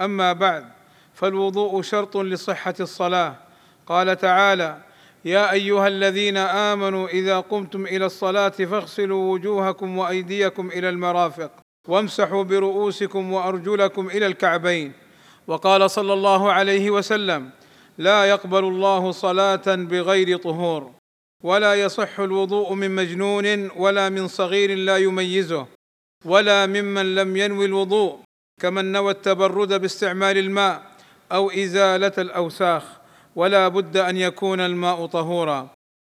أما بعد فالوضوء شرط لصحة الصلاة. قال تعالى يا أيها الذين آمنوا إذا قمتم إلى الصلاة فاغسلوا وجوهكم وأيديكم إلى المرافق وامسحوا برؤوسكم وأرجلكم إلى الكعبين. وقال صلى الله عليه وسلم لا يقبل الله صلاة بغير طهور ولا يصح الوضوء من مجنون ولا من صغير لا يميزه ولا ممن لم ينوي الوضوء كمن نوى التبرد باستعمال الماء أو إزالة الأوساخ ولا بد أن يكون الماء طهورا.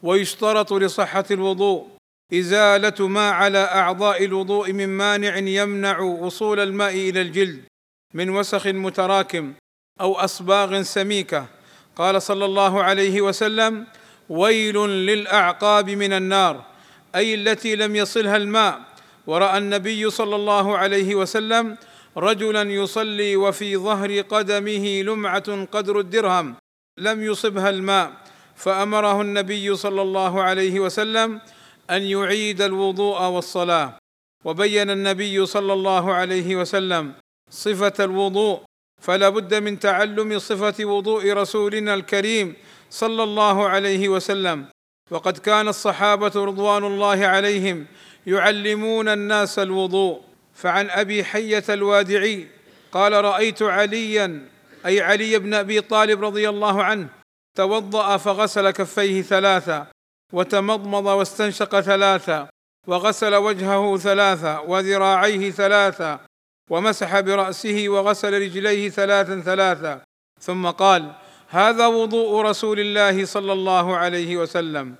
ويشترط لصحة الوضوء إزالة ما على أعضاء الوضوء من مانع يمنع وصول الماء إلى الجلد من وسخ متراكم أو أصباغ سميكة. قال صلى الله عليه وسلم ويل للأعقاب من النار أي التي لم يصلها الماء. ورأى النبي صلى الله عليه وسلم رجلا يصلي وفي ظهر قدمه لمعة قدر الدرهم لم يصبها الماء فأمره النبي صلى الله عليه وسلم أن يعيد الوضوء والصلاة. وبين النبي صلى الله عليه وسلم صفة الوضوء فلا بد من تعلم صفة وضوء رسولنا الكريم صلى الله عليه وسلم. وقد كان الصحابة رضوان الله عليهم يعلمون الناس الوضوء. فعن أبي حية الوادعي قال رأيت عليا أي علي بن أبي طالب رضي الله عنه توضأ فغسل كفيه ثلاثا وتمضمض واستنشق ثلاثا وغسل وجهه ثلاثا وذراعيه ثلاثا ومسح برأسه وغسل رجليه ثلاثا ثلاثا ثم قال هذا وضوء رسول الله صلى الله عليه وسلم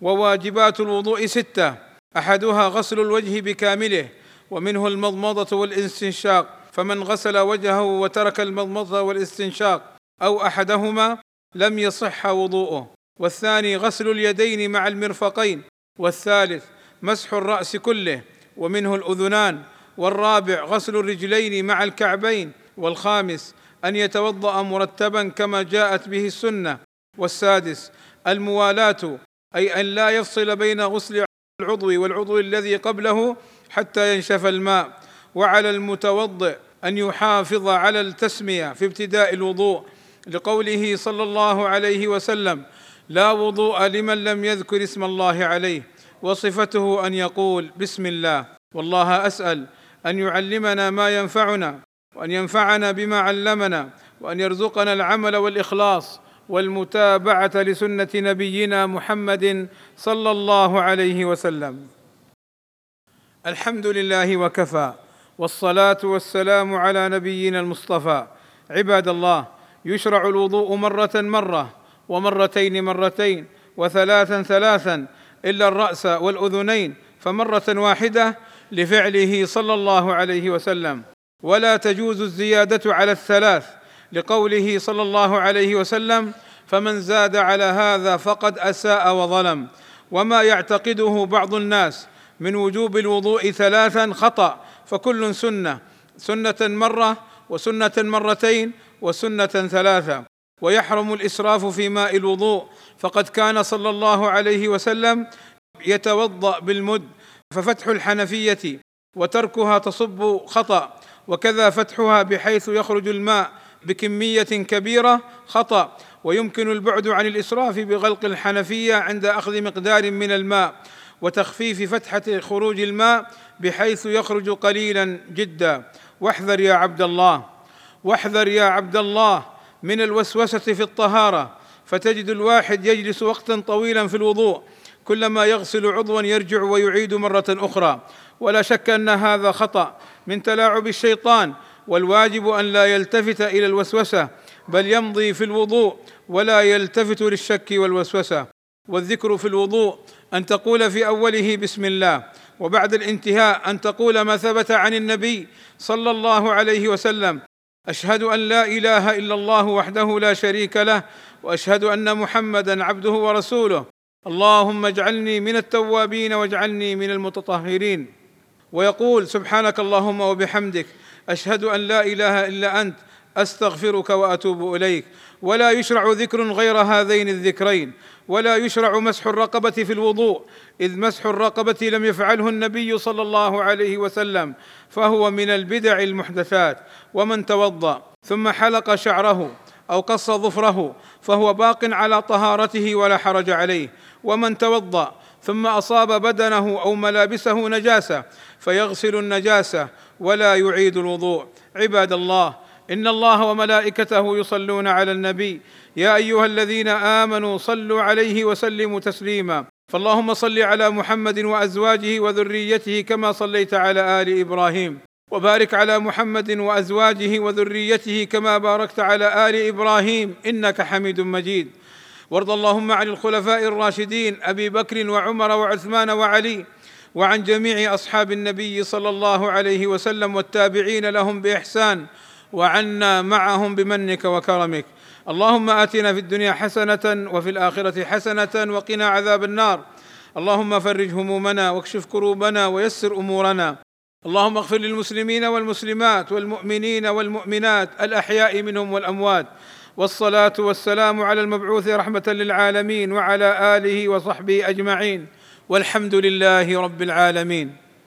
وواجبات الوضوء ستة أحدها غسل الوجه بكامله ومنه المضمضة والاستنشاق فمن غسل وجهه وترك المضمضة والاستنشاق أو أحدهما لم يصح وضوءه. والثاني غسل اليدين مع المرفقين. والثالث مسح الرأس كله ومنه الأذنان. والرابع غسل الرجلين مع الكعبين. والخامس أن يتوضأ مرتبا كما جاءت به السنة. والسادس الموالاة أي أن لا يفصل بين غسل العضو والعضو الذي قبله حتى ينشف الماء وعلى المتوضئ أن يحافظ على التسمية في ابتداء الوضوء لقوله صلى الله عليه وسلم لا وضوء لمن لم يذكر اسم الله عليه وصفته أن يقول بسم الله والله أسأل أن يعلمنا ما ينفعنا وأن ينفعنا بما علمنا وأن يرزقنا العمل والإخلاص والمتابعة لسنة نبينا محمد صلى الله عليه وسلم. الحمد لله وكفى والصلاة والسلام على نبينا المصطفى. عباد الله يشرع الوضوء مرة مرة ومرتين مرتين وثلاثا ثلاثا إلا الرأس والأذنين فمرة واحدة لفعله صلى الله عليه وسلم. ولا تجوز الزيادة على الثلاث لقوله صلى الله عليه وسلم فمن زاد على هذا فقد أساء وظلم. وما يعتقده بعض الناس من وجوب الوضوء ثلاثا خطأ فكل سنة سنة مرة وسنة مرتين وسنة ثلاثة. ويحرم الإسراف في ماء الوضوء فقد كان صلى الله عليه وسلم يتوضأ بالمد ففتح الحنفية وتركها تصب خطأ وكذا فتحها بحيث يخرج الماء بكمية كبيرة خطأ. ويمكن البعد عن الإسراف بغلق الحنفية عند أخذ مقدار من الماء وتخفيف فتحة خروج الماء بحيث يخرج قليلا جدا. واحذر يا عبد الله واحذر يا عبد الله من الوسوسة في الطهارة. فتجد الواحد يجلس وقتا طويلا في الوضوء كلما يغسل عضوا يرجع ويعيد مرة أخرى. ولا شك أن هذا خطأ من تلاعب الشيطان والواجب أن لا يلتفت إلى الوسوسة بل يمضي في الوضوء ولا يلتفت للشك والوسوسة. والذكر في الوضوء أن تقول في أوله بسم الله وبعد الانتهاء أن تقول ما ثبت عن النبي صلى الله عليه وسلم. أشهد أن لا إله إلا الله وحده لا شريك له وأشهد أن محمدا عبده ورسوله. اللهم اجعلني من التوابين واجعلني من المتطهرين. ويقول سبحانك اللهم وبحمدك أشهد أن لا إله إلا أنت أستغفرك وأتوب إليك. ولا يشرع ذكر غير هذين الذكرين. ولا يشرع مسح الرقبة في الوضوء. إذ مسح الرقبة لم يفعله النبي صلى الله عليه وسلم فهو من البدع المحدثات. ومن توضأ ثم حلق شعره أو قص ظفره فهو باق على طهارته ولا حرج عليه. ومن توضأ ثم أصاب بدنه أو ملابسه نجاسة فيغسل النجاسة ولا يعيد الوضوء. عباد الله إن الله وملائكته يصلون على النبي. يا أيها الذين آمنوا صلوا عليه وسلموا تسليما. فاللهم صل على محمد وأزواجه وذريته كما صليت على آل إبراهيم. وبارك على محمد وأزواجه وذريته كما باركت على آل إبراهيم. إنك حميد مجيد. وارض اللهم عن الخلفاء الراشدين أبي بكر وعمر وعثمان وعلي وعن جميع أصحاب النبي صلى الله عليه وسلم والتابعين لهم بإحسان وعنا معهم بمنك وكرمك. اللهم آتنا في الدنيا حسنة وفي الآخرة حسنة وقنا عذاب النار. اللهم فرج همومنا واكشف كروبنا ويسر أمورنا. اللهم اغفر للمسلمين والمسلمات والمؤمنين والمؤمنات الأحياء منهم والأموات. والصلاة والسلام على المبعوث رحمة للعالمين وعلى آله وصحبه أجمعين. والحمد لله رب العالمين.